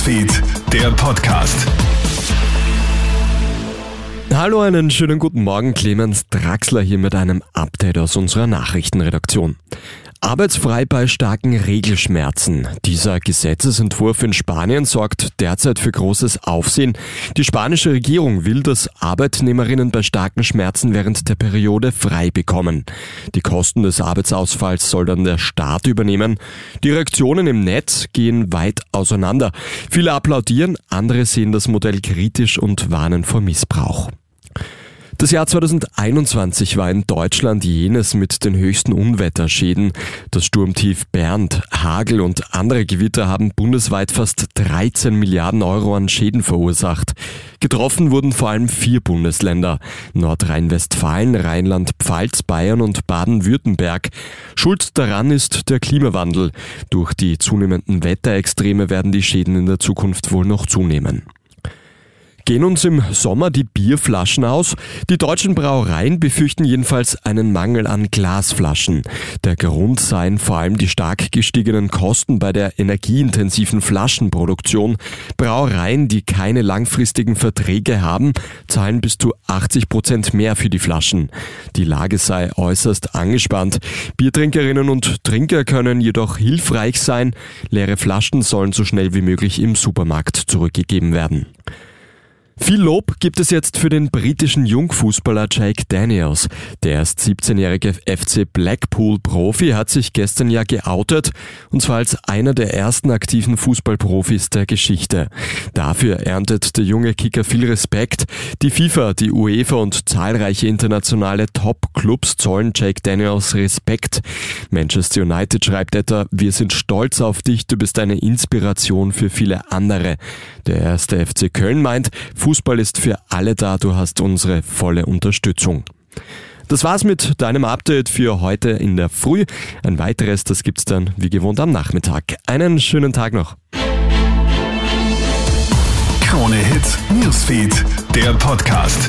Newsfeed, der Podcast. Hallo, einen schönen guten Morgen. Clemens Draxler hier mit einem Update aus unserer Nachrichtenredaktion. Arbeitsfrei bei starken Regelschmerzen. Dieser Gesetzesentwurf in Spanien sorgt derzeit für großes Aufsehen. Die spanische Regierung will, dass Arbeitnehmerinnen bei starken Schmerzen während der Periode frei bekommen. Die Kosten des Arbeitsausfalls soll dann der Staat übernehmen. Die Reaktionen im Netz gehen weit auseinander. Viele applaudieren, andere sehen das Modell kritisch und warnen vor Missbrauch. Das Jahr 2021 war in Deutschland jenes mit den höchsten Unwetterschäden. Das Sturmtief Bernd, Hagel und andere Gewitter haben bundesweit fast 13 Milliarden Euro an Schäden verursacht. Getroffen wurden vor allem vier Bundesländer. Nordrhein-Westfalen, Rheinland-Pfalz, Bayern und Baden-Württemberg. Schuld daran ist der Klimawandel. Durch die zunehmenden Wetterextreme werden die Schäden in der Zukunft wohl noch zunehmen. Gehen uns im Sommer die Bierflaschen aus? Die deutschen Brauereien befürchten jedenfalls einen Mangel an Glasflaschen. Der Grund seien vor allem die stark gestiegenen Kosten bei der energieintensiven Flaschenproduktion. Brauereien, die keine langfristigen Verträge haben, zahlen bis zu 80 Prozent mehr für die Flaschen. Die Lage sei äußerst angespannt. Biertrinkerinnen und Trinker können jedoch hilfreich sein. Leere Flaschen sollen so schnell wie möglich im Supermarkt zurückgegeben werden. Viel Lob gibt es jetzt für den britischen Jungfußballer Jake Daniels. Der erst 17-jährige FC Blackpool-Profi hat sich gestern ja geoutet, und zwar als einer der ersten aktiven Fußballprofis der Geschichte. Dafür erntet der junge Kicker viel Respekt. Die FIFA, die UEFA und zahlreiche internationale Top-Clubs zollen Jake Daniels Respekt. Manchester United schreibt etwa, wir sind stolz auf dich, du bist eine Inspiration für viele andere. Der erste FC Köln meint, Fußball ist für alle da, du hast unsere volle Unterstützung. Das war's mit deinem Update für heute in der Früh. Ein weiteres, das gibt's dann wie gewohnt am Nachmittag. Einen schönen Tag noch. Krone Hits, Newsfeed, der Podcast.